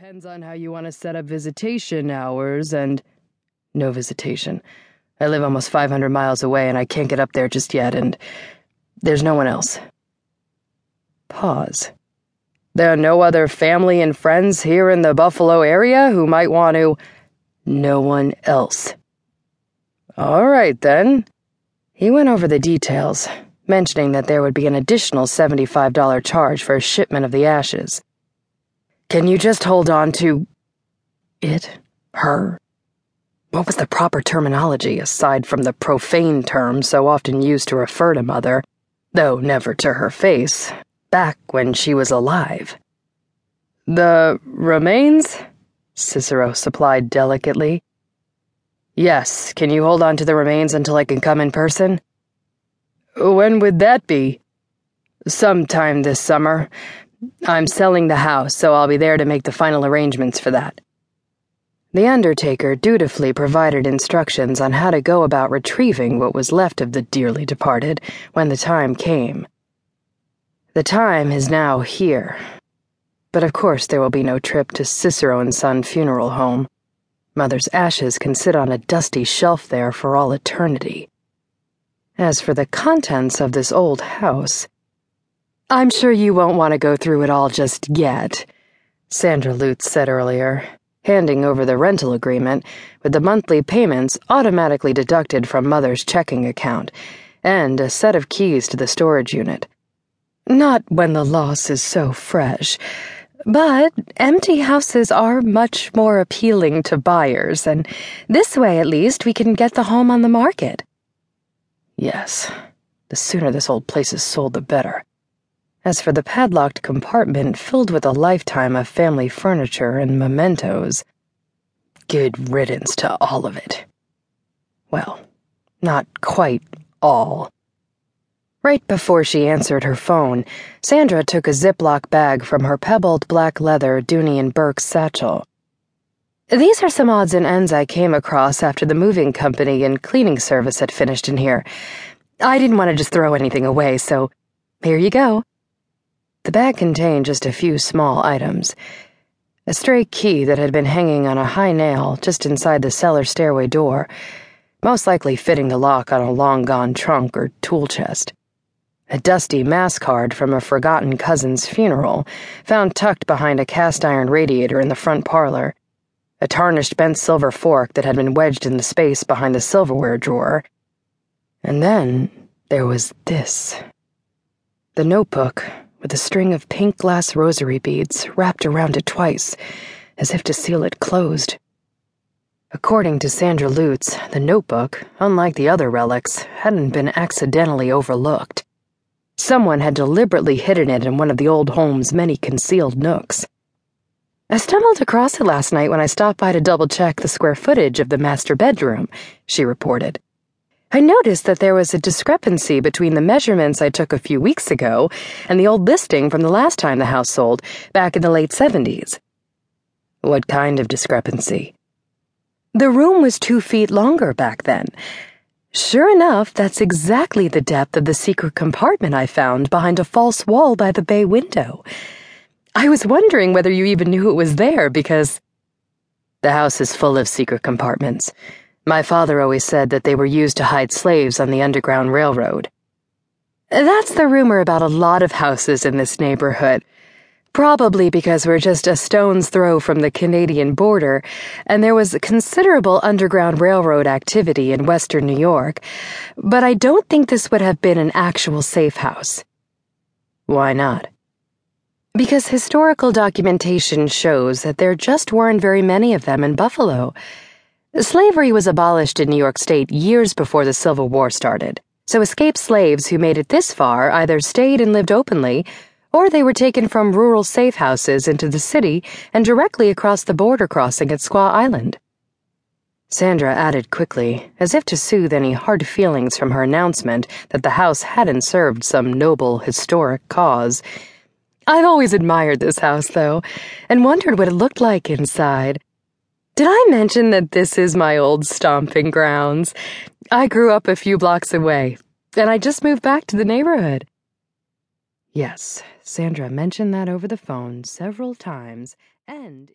Depends on how you want to set up visitation hours and. No visitation. I live almost 500 miles away and I can't get up there just yet, and there's no one else. Pause. There are no other family and friends here in the Buffalo area who might want to. No one else. All right, then. He went over the details, mentioning that there would be an additional $75 charge for a shipment of the ashes. Can you just hold on to it? Her? What was the proper terminology aside from the profane term so often used to refer to Mother, though never to her face, back when she was alive? The remains? Cicero supplied delicately. Yes, can you hold on to the remains until I can come in person? When would that be? Sometime this summer. I'm selling the house, so I'll be there to make the final arrangements for that. The undertaker dutifully provided instructions on how to go about retrieving what was left of the dearly departed when the time came. The time is now here. But of course, there will be no trip to Cicero and Son Funeral Home. Mother's ashes can sit on a dusty shelf there for all eternity. As for the contents of this old house, I'm sure you won't want to go through it all just yet, Sandra Lutz said earlier, handing over the rental agreement with the monthly payments automatically deducted from Mother's checking account and a set of keys to the storage unit. Not when the loss is so fresh. But empty houses are much more appealing to buyers, and this way at least we can get the home on the market. Yes, the sooner this old place is sold, the better. As for the padlocked compartment filled with a lifetime of family furniture and mementos, good riddance to all of it. Well, not quite all. Right before she answered her phone, Sandra took a Ziploc bag from her pebbled black leather Dooney and Bourke satchel. These are some odds and ends I came across after the moving company and cleaning service had finished in here. I didn't want to just throw anything away, so here you go. The bag contained just a few small items. A stray key that had been hanging on a high nail just inside the cellar stairway door, most likely fitting the lock on a long gone trunk or tool chest. A dusty mass card from a forgotten cousin's funeral, found tucked behind a cast iron radiator in the front parlor. A tarnished bent silver fork that had been wedged in the space behind the silverware drawer. And then there was this. The notebook with a string of pink glass rosary beads wrapped around it twice, as if to seal it closed. According to Sandra Lutz, the notebook, unlike the other relics, hadn't been accidentally overlooked. Someone had deliberately hidden it in one of the old home's many concealed nooks. I stumbled across it last night when I stopped by to double check the square footage of the master bedroom, she reported. I noticed that there was a discrepancy between the measurements I took a few weeks ago and the old listing from the last time the house sold, back in the late 70s. What kind of discrepancy? The room was two feet longer back then. Sure enough, that's exactly the depth of the secret compartment I found behind a false wall by the bay window. I was wondering whether you even knew it was there because. The house is full of secret compartments. My father always said that they were used to hide slaves on the Underground Railroad. That's the rumor about a lot of houses in this neighborhood. Probably because we're just a stone's throw from the Canadian border, and there was considerable Underground Railroad activity in western New York, but I don't think this would have been an actual safe house. Why not? Because historical documentation shows that there just weren't very many of them in Buffalo. Slavery was abolished in New York State years before the Civil War started, so escaped slaves who made it this far either stayed and lived openly, or they were taken from rural safe houses into the city and directly across the border crossing at Squaw Island. Sandra added quickly, as if to soothe any hard feelings from her announcement that the house hadn't served some noble, historic cause. I've always admired this house, though, and wondered what it looked like inside. Did I mention that this is my old stomping grounds? I grew up a few blocks away, and I just moved back to the neighborhood. Yes, Sandra mentioned that over the phone several times, and